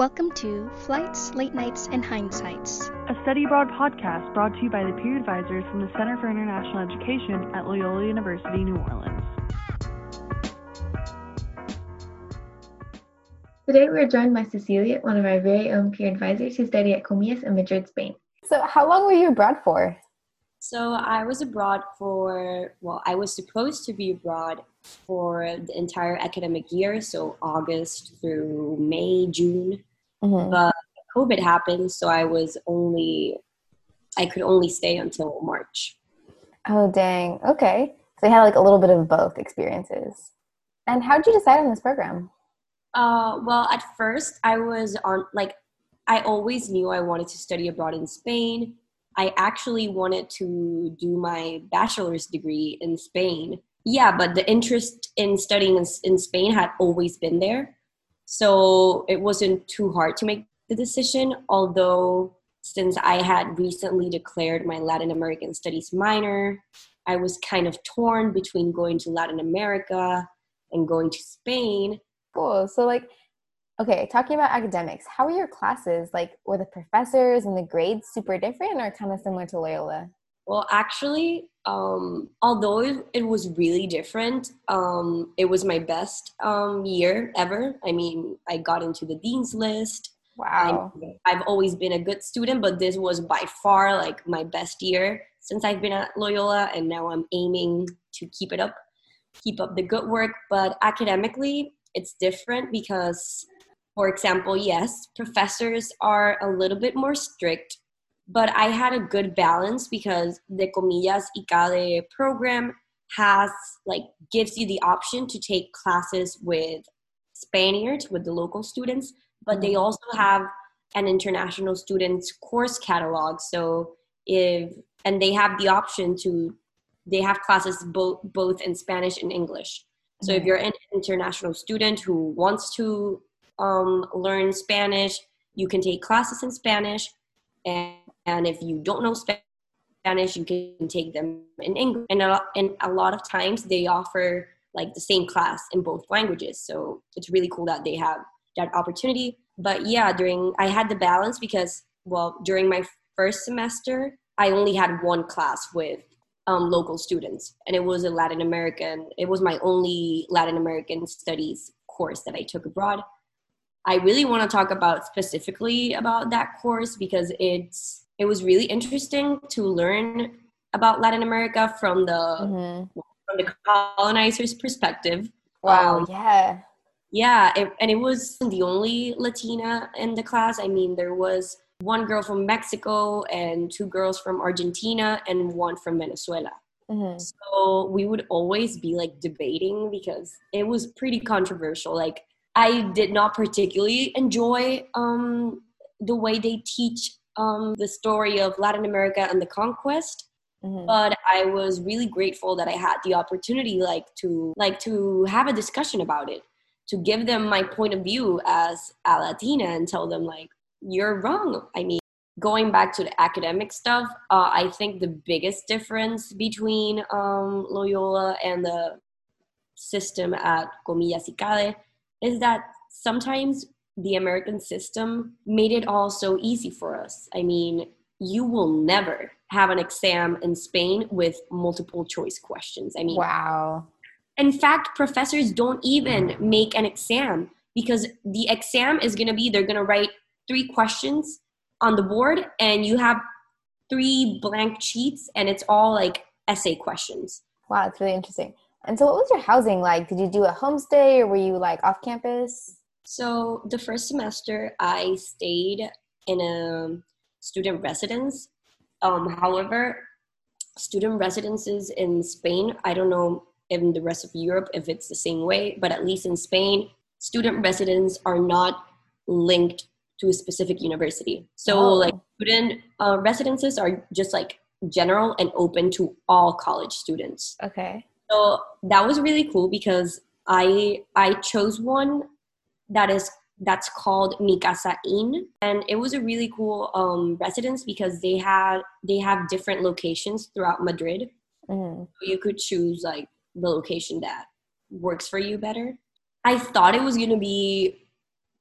Welcome to Flights, Late Nights, and Hindsights. A study abroad podcast brought to you by the peer advisors from the Center for International Education at Loyola University, New Orleans. Today we are joined by Cecilia, one of our very own peer advisors who study at Comillas in Madrid, Spain. So, how long were you abroad for? So, I was abroad for, well, I was supposed to be abroad for the entire academic year, so August through May, June. Mm-hmm. But COVID happened, so I was only, I could only stay until March. Oh, dang. Okay. So you had like a little bit of both experiences. And how did you decide on this program? Uh, well, at first I was on, like, I always knew I wanted to study abroad in Spain. I actually wanted to do my bachelor's degree in Spain. Yeah, but the interest in studying in, in Spain had always been there. So it wasn't too hard to make the decision, although since I had recently declared my Latin American Studies minor, I was kind of torn between going to Latin America and going to Spain. Cool. So, like, okay, talking about academics, how were your classes? Like, were the professors and the grades super different or kind of similar to Loyola? Well, actually, um, although it, was really different, um, it was my best um, year ever. I mean, I got into the dean's list. Wow. i I've always been a good student, but this was by far like my best year since I've been at Loyola, and now I'm aiming to keep it up, keep up the good work. But academically, it's different because, for example, yes, professors are a little bit more strict but I had a good balance because the Comillas ICADE program has like gives you the option to take classes with Spaniards with the local students, but they mm-hmm. also have an international students course catalog. So if and they have the option to they have classes both both in Spanish and English. So if mm-hmm. you're an international student who wants to um, learn Spanish, you can take classes in Spanish and and if you don't know Spanish, you can take them in English. And a, and a lot of times they offer like the same class in both languages. So it's really cool that they have that opportunity. But yeah, during I had the balance because well, during my first semester, I only had one class with um, local students, and it was a Latin American. It was my only Latin American studies course that I took abroad. I really want to talk about specifically about that course because it's it was really interesting to learn about Latin America from the mm-hmm. from the colonizers' perspective. Wow! Um, yeah, yeah, it, and it was the only Latina in the class. I mean, there was one girl from Mexico and two girls from Argentina and one from Venezuela. Mm-hmm. So we would always be like debating because it was pretty controversial. Like I did not particularly enjoy um, the way they teach um, the story of Latin America and the conquest. Mm-hmm. But I was really grateful that I had the opportunity, like to like to have a discussion about it, to give them my point of view as a Latina and tell them like you're wrong. I mean, going back to the academic stuff, uh, I think the biggest difference between um, Loyola and the system at Comillas ICADE is that sometimes the American system made it all so easy for us. I mean, you will never have an exam in Spain with multiple choice questions. I mean, wow. In fact, professors don't even make an exam because the exam is going to be they're going to write three questions on the board and you have three blank sheets and it's all like essay questions. Wow, it's really interesting. And so, what was your housing like? Did you do a homestay or were you like off campus? So the first semester, I stayed in a student residence. Um, however, student residences in Spain, I don't know in the rest of Europe if it's the same way, but at least in Spain, student residents are not linked to a specific university. So oh. like student uh, residences are just like general and open to all college students. Okay. So that was really cool because I I chose one that is that's called Mi Casa Inn, and it was a really cool um, residence because they had they have different locations throughout Madrid. Mm. You could choose like the location that works for you better. I thought it was going to be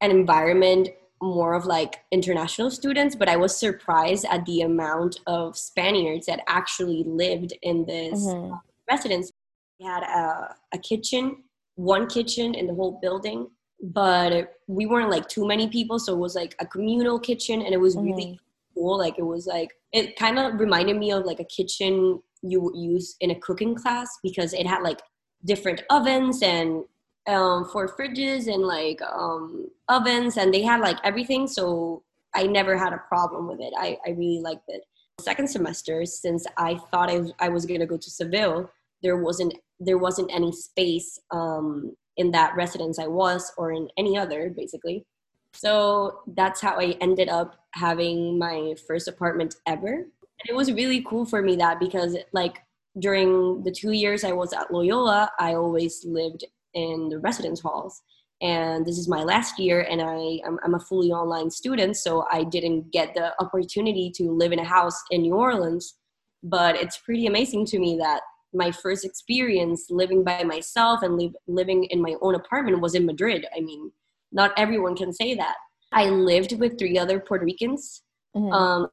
an environment more of like international students, but I was surprised at the amount of Spaniards that actually lived in this Mhm. residence. We had a, a kitchen, one kitchen in the whole building, but we weren't like too many people, so it was like a communal kitchen, and it was really cool. Like it was like it kind of reminded me of like a kitchen you would use in a cooking class because it had like different ovens and um, for fridges and like um, ovens, and they had like everything. So I never had a problem with it. I, I really liked it. Second semester, since I thought I was, I was gonna go to Seville, there wasn't there wasn't any space um, in that residence I was, or in any other, basically. So that's how I ended up having my first apartment ever. And it was really cool for me that because like during the two years I was at Loyola, I always lived in the residence halls. And this is my last year, and I, I'm, I'm a fully online student, so I didn't get the opportunity to live in a house in New Orleans. But it's pretty amazing to me that my first experience living by myself and live, living in my own apartment was in Madrid. I mean, not everyone can say that. I lived with three other Puerto Ricans, Mhm. um,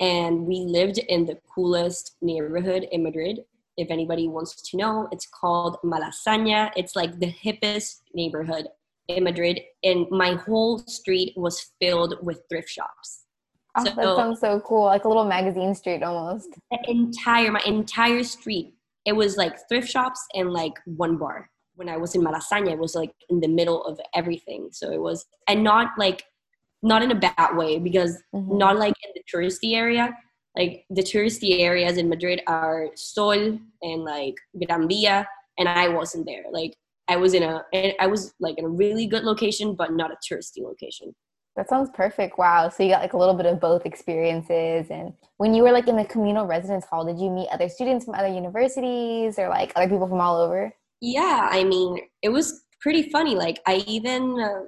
and we lived in the coolest neighborhood in Madrid. If anybody wants to know, it's called Malasaña. It's like the hippest neighborhood in Madrid, and my whole street was filled with thrift shops. oh, that sounds so cool. Like a little magazine street almost. The entire my entire street, it was like thrift shops and like one bar. When I was in Malasaña, it was like in the middle of everything. So it was, and not like, not in a bad way because Mhm. not like in the touristy area. Like the touristy areas in Madrid are Sol and like Gran Via, and I wasn't there. Like I was in a, I was like in a really good location, but not a touristy location. That sounds perfect. Wow. So you got like a little bit of both experiences. And when you were like in the communal residence hall, did you meet other students from other universities or like other people from all over? Yeah, I mean, it was pretty funny. Like I even uh,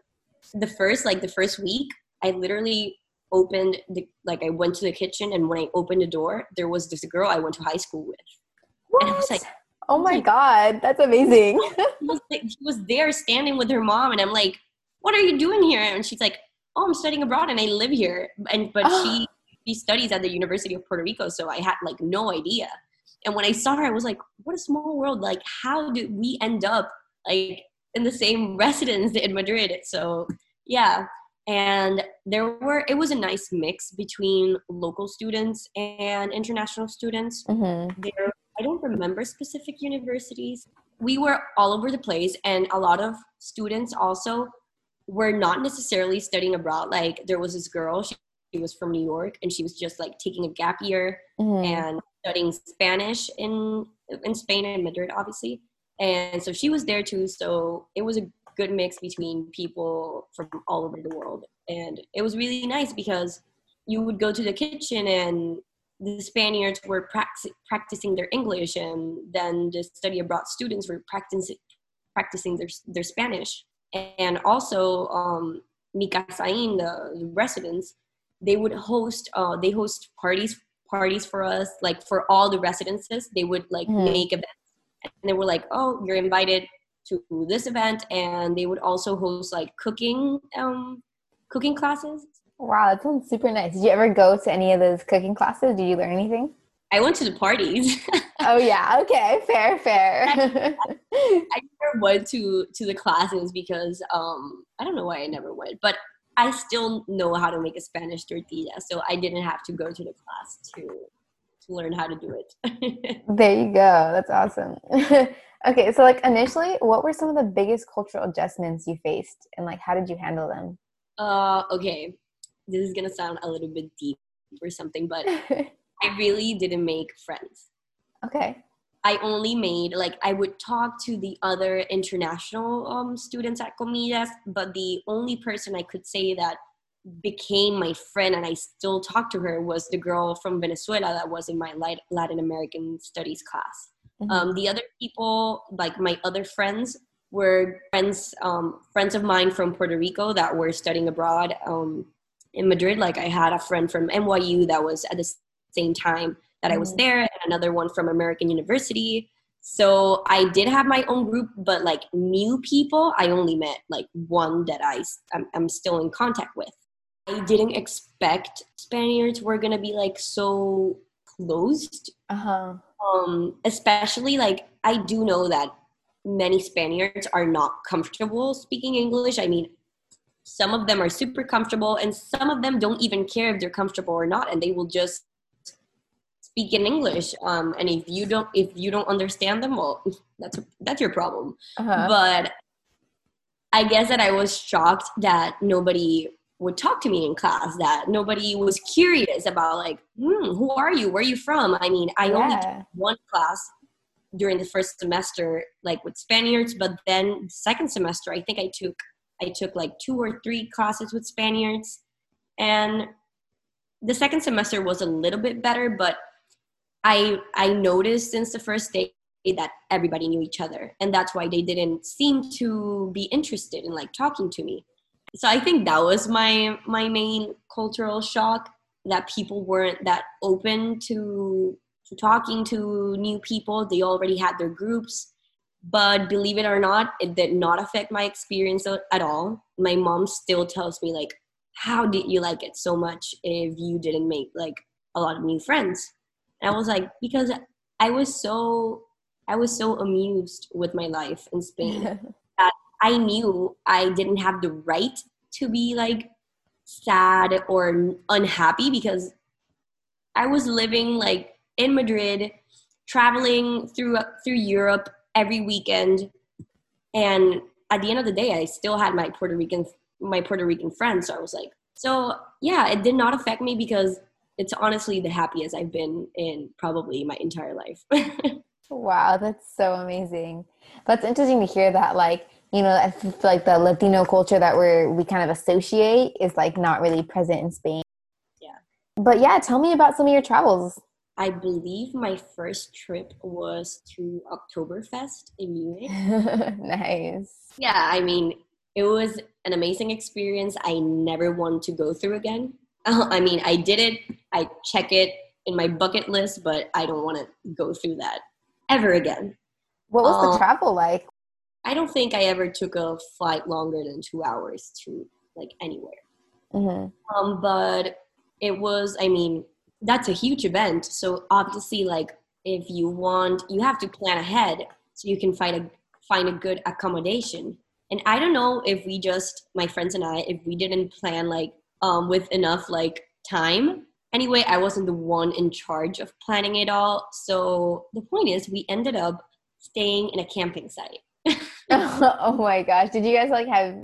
the first like the first week, I literally opened the like I went to the kitchen and when I opened the door, there was this girl I went to high school with. What? And I was like, oh my God, that's amazing. She was, like, she was there standing with her mom, and I'm like, "What are you doing here?" And she's like, "Oh, I'm studying abroad, and I live here." And but she she studies at the University of Puerto Rico, so I had like no idea. And when I saw her, I was like, "What a small world! Like, how did we end up like in the same residence in Madrid?" So yeah, and there were it was a nice mix between local students and international students hmm there i don't remember specific universities we were all over the place and a lot of students also were not necessarily studying abroad. Like there was this girl she, she was from new york and she was just like taking a gap year hmm and studying spanish in in spain and madrid obviously. And so she was there too. So it was a good mix between people from all over the world. And it was really nice because you would go to the kitchen and the Spaniards were prax- practicing their English, and then the study abroad students were practicing practicing their their Spanish. And also, um, Mi Casa Inn, the, the residents, they would host uh, they host parties parties for us, like for all the residences. They would like Mhm. make events, and they were like, "Oh, you're invited to this event," and they would also host like cooking um, cooking classes. Wow, that sounds super nice. Did you ever go to any of those cooking classes? Did you learn anything? I went to the parties. oh yeah, okay, fair, fair. I never went to to the classes because um I don't know why I never went, but I still know how to make a Spanish tortilla, so I didn't have to go to the class to to learn how to do it. there you go. That's awesome. okay, so like initially, what were some of the biggest cultural adjustments you faced, and like how did you handle them? uh, okay, this is gonna sound a little bit deep or something, but I really didn't make friends. okay. I only made like I would talk to the other international um, students at Comillas, but the only person I could say that became my friend and I still talk to her was the girl from Venezuela that was in my Latin American studies class. Mhm. Um, the other people, like my other friends, were friends um, friends of mine from Puerto Rico that were studying abroad um, in Madrid. Like I had a friend from NYU that was at the same time that I was Mhm. there, and another one from American University. So I did have my own group, but like new people, I only met like one that I I'm, I'm still in contact with. I didn't expect Spaniards were gonna be like so closed. Uh-huh. Um, especially like I do know that many Spaniards are not comfortable speaking English. I mean, some of them are super comfortable, and some of them don't even care if they're comfortable or not, and they will just speak in English. Um, and if you don't, if you don't understand them, well, that's that's your problem. Uh-huh. But I guess that I was shocked that nobody would talk to me in class. That nobody was curious about like, hmm, who are you? Where are you from? I mean, I only took one class during the first semester, like with Spaniards, but then second semester, I think I took I took like two or three classes with Spaniards, and the second semester was a little bit better, but I I noticed since the first day that everybody knew each other, and that's why they didn't seem to be interested in like talking to me. So I think that was my my main cultural shock that people weren't that open to to talking to new people. They already had their groups. But believe it or not, it did not affect my experience at all. My mom still tells me like, "How did you like it so much if you didn't make like a lot of new friends?" And I was like, "Because I was so I was so amused with my life in Spain. That I knew I didn't have the right to be like sad or unhappy because I was living like in Madrid, traveling through through Europe every weekend, and at the end of the day, I still had my Puerto Rican my Puerto Rican friends. So I was like, so yeah, it did not affect me because it's honestly the happiest I've been in probably my entire life. Wow, that's so amazing. That's interesting to hear that like, you know, I feel like the Latino culture that we're we kind of associate is like not really present in Spain. Yeah. But yeah, tell me about some of your travels. I believe my first trip was to Oktoberfest in Munich. nice. Yeah, I mean, it was an amazing experience. I never want to go through again. I mean, I did it, I check it in my bucket list, but I don't want to go through that ever again. What was the Um, travel like? I don't think I ever took a flight longer than two hours to like anywhere. hmm Um, but it was, I mean, that's a huge event. So obviously, like, if you want, you have to plan ahead so you can find a find a good accommodation. And I don't know if we just, my friends and I, if we didn't plan like um, with enough like time. Anyway, I wasn't the one in charge of planning it all. So the point is, we ended up staying in a camping site. oh my gosh. Did you guys like have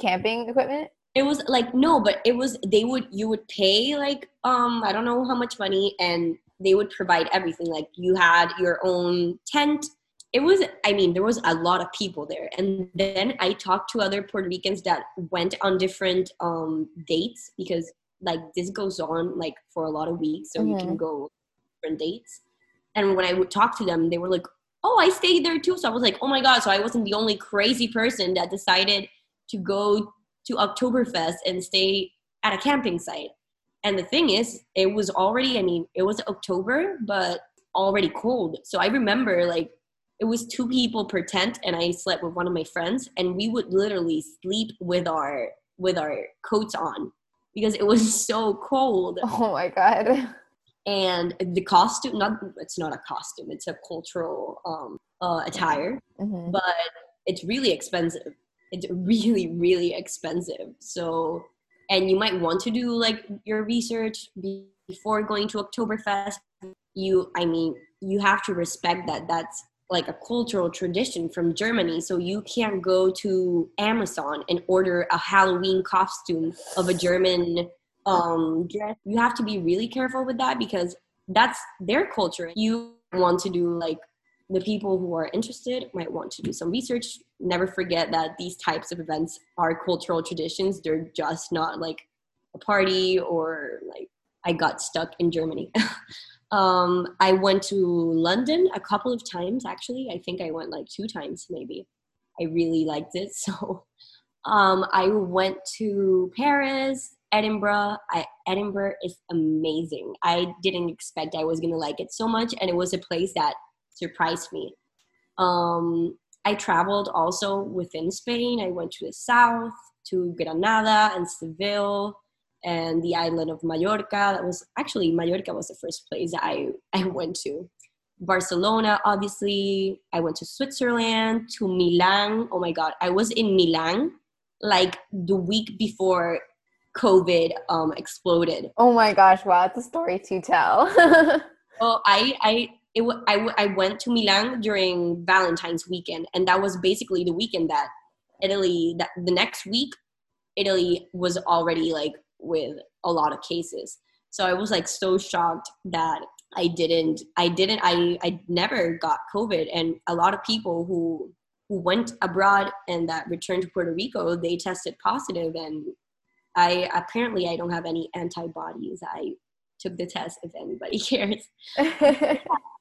camping equipment? it was like no but it was they would you would pay like um i don't know how much money and they would provide everything like you had your own tent it was i mean there was a lot of people there. And then i talked to other puerto ricans that went on different um dates because like this goes on like for a lot of weeks so you can go different dates. And when i would talk to them they were like oh i stayed there too. So i was like oh my god. So i wasn't the only crazy person that decided to go to Oktoberfest and stay at a camping site. And the thing is, it was already, I mean, it was October, but already cold. So I remember like it was two people per tent and I slept with one of my friends and we would literally sleep with our with our coats on because it was so cold. Oh my god. And the costume not it's not a costume, it's a cultural um uh, attire hmm but it's really expensive. It's really, really expensive. So, and you might want to do like your research before going to Oktoberfest. You, I mean, you have to respect that that's like a cultural tradition from Germany. So you can't go to Amazon and order a Halloween costume of a German um dress. You have to be really careful with that because that's their culture. You want to do like the people who are interested might want to do some research. Never forget that these types of events are cultural traditions. They're just not like a party or like I got stuck in Germany. um, I went to London a couple of times actually. I think I went like two times maybe. I really liked it. So um, I went to Paris, Edinburgh. I, Edinburgh is amazing. I didn't expect I was gonna like it so much, and it was a place that surprised me. Um, I traveled also within Spain. I went to the south, to Granada and Seville, and the island of Mallorca. That was actually Mallorca was the first place I I went to. Barcelona, obviously. I went to Switzerland, to Milan. Oh my God, I was in Milan like the week before COVID um, exploded. Oh my gosh! Wow, it's a story to tell. well, I I it I, I went to Milan during Valentine's weekend, and that was basically the weekend that Italy. That the next week, Italy was already like with a lot of cases. So I was like so shocked that I didn't I didn't I I never got COVID and a lot of people who who went abroad and that returned to Puerto Rico they tested positive and I apparently I don't have any antibodies. I took the test if anybody cares.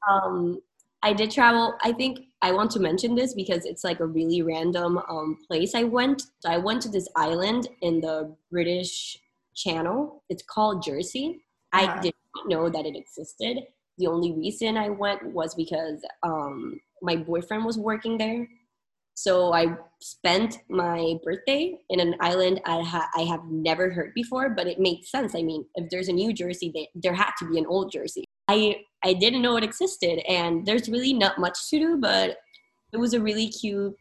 um, I did travel. I think I want to mention this because it's like a really random um, place I went. So I went to this island in the British Channel. It's called Jersey. Uh-huh. I did not know that it existed. The only reason I went was because um, my boyfriend was working there. So I spent my birthday in an island I, ha- I have never heard before, but it made sense. I mean, if there's a new Jersey, they, there had to be an old Jersey. I, I didn't know it existed, and there's really not much to do, but it was a really cute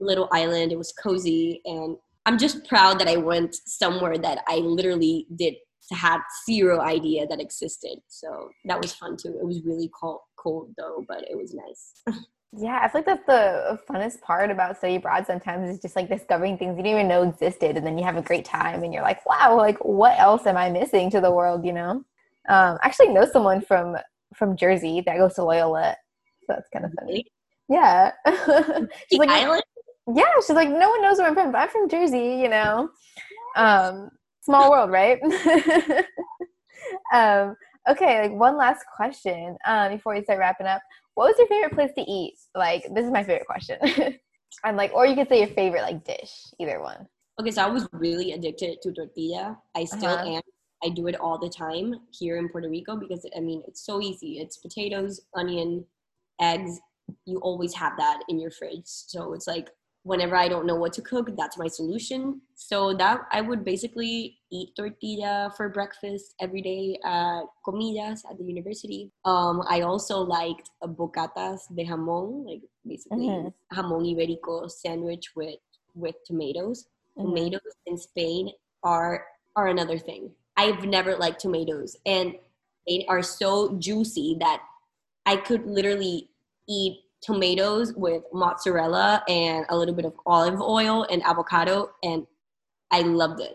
little island. It was cozy, and I'm just proud that I went somewhere that I literally did had zero idea that existed. So that was fun too. It was really cold, cold though, but it was nice. yeah, I feel like that's the funnest part about study abroad. Sometimes is just like discovering things you didn't even know existed, and then you have a great time, and you're like, wow, like what else am I missing to the world? You know. Um, I actually know someone from from Jersey that goes to Loyola, so that's kind of funny. Yeah, she's like, island. Yeah, she's like, no one knows where I'm from, but I'm from Jersey. You know. Um, small world, right? um, okay, like one last question um, before we start wrapping up. What was your favorite place to eat? Like, this is my favorite question. I'm like, or you could say your favorite like dish, either one. Okay, so I was really addicted to tortilla. I still uh-huh. am. I do it all the time here in Puerto Rico because I mean it's so easy. It's potatoes, onion, eggs. You always have that in your fridge. So it's like whenever I don't know what to cook, that's my solution. So that I would basically eat tortilla for breakfast every day at Comillas at the university. Um, I also liked bocatas de jamón, like basically mm-hmm. jamón ibérico sandwich with with tomatoes. Mm-hmm. Tomatoes in Spain are are another thing. I've never liked tomatoes, and they are so juicy that I could literally eat tomatoes with mozzarella and a little bit of olive oil and avocado and I loved it.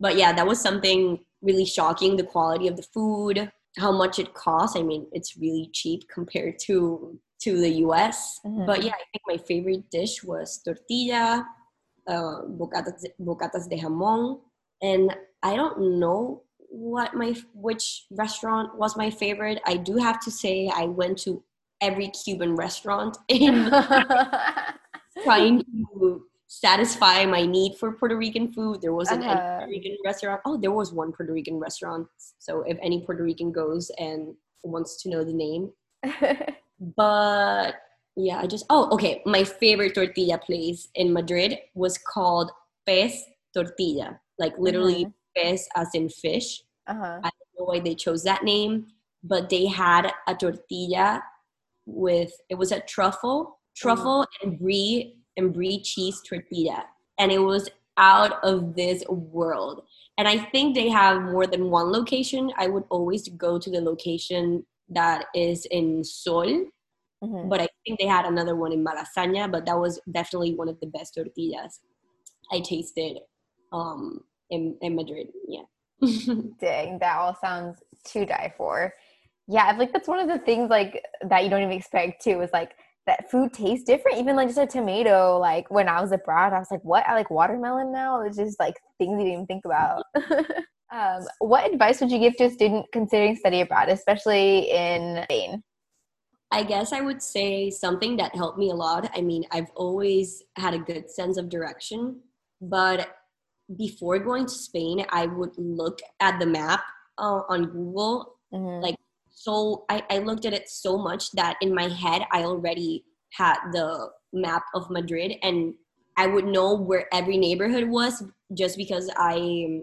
But yeah, that was something really shocking the quality of the food, how much it costs. I mean, it's really cheap compared to to the US. Mm-hmm. But yeah, I think my favorite dish was tortilla, uh, bocatas, bocatas de jamón, and I don't know what my which restaurant was my favorite. I do have to say I went to every Cuban restaurant in trying to satisfy my need for Puerto Rican food. There wasn't uh-huh. any Puerto Rican restaurant. Oh, there was one Puerto Rican restaurant. So if any Puerto Rican goes and wants to know the name. but yeah, I just oh okay. My favorite tortilla place in Madrid was called Pez Tortilla. Like literally uh-huh. pez as in fish. Uh-huh. I don't know why they chose that name, but they had a tortilla with it was a truffle, truffle mm. and brie and brie cheese tortilla, and it was out of this world. And I think they have more than one location. I would always go to the location that is in Sol, mm-hmm. but I think they had another one in Malasaña. But that was definitely one of the best tortillas I tasted um, in in Madrid. Yeah. Dang, that all sounds to die for yeah, I feel like that's one of the things like that you don't even expect too is like that food tastes different. Even like just a tomato, like when I was abroad, I was like, what? I like watermelon now? It's just like things you didn't even think about. um, what advice would you give to a student considering study abroad, especially in Spain? I guess I would say something that helped me a lot. I mean, I've always had a good sense of direction, but before going to Spain, I would look at the map uh, on Google, mm-hmm. like so I, I looked at it so much that in my head I already had the map of Madrid and I would know where every neighborhood was just because I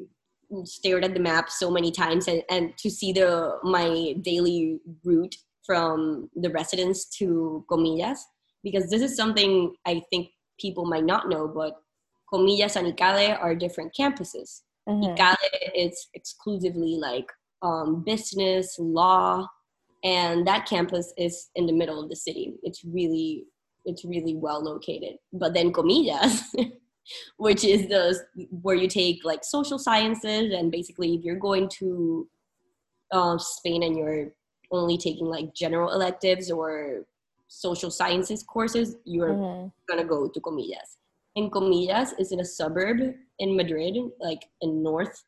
stared at the map so many times and, and to see the my daily route from the residence to Comillas because this is something I think people might not know, but Comillas and ICADE are different campuses. Mm-hmm. ICADE is exclusively like um, business, law, and that campus is in the middle of the city. It's really, it's really well located. But then Comillas, which is the where you take like social sciences, and basically if you're going to uh, Spain and you're only taking like general electives or social sciences courses, you're mm-hmm. gonna go to Comillas. And Comillas is in a suburb in Madrid, like in north.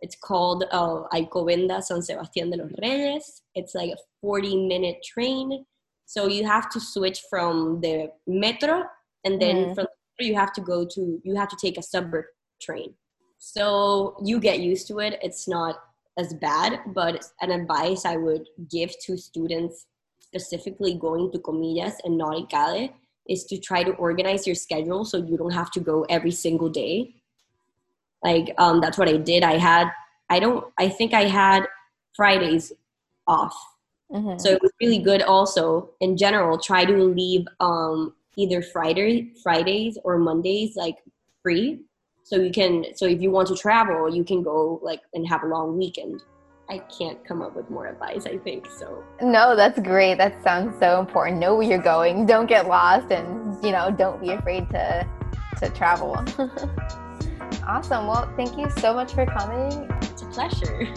It's called uh, Alcobendas San Sebastián de los Reyes. It's like a 40 minute train. So you have to switch from the metro and then mm-hmm. from you have to go to you have to take a suburb train. So you get used to it. It's not as bad, but an advice I would give to students specifically going to Comillas and not ICADE is to try to organize your schedule so you don't have to go every single day. Like um, that's what I did. I had I don't I think I had Fridays off. Mm-hmm. So it was really good also in general try to leave um, either Friday Fridays or Mondays like free so you can so if you want to travel you can go like and have a long weekend. I can't come up with more advice, I think. So No, that's great. That sounds so important. Know where you're going. Don't get lost and, you know, don't be afraid to to travel. awesome. Well, thank you so much for coming. It's a pleasure.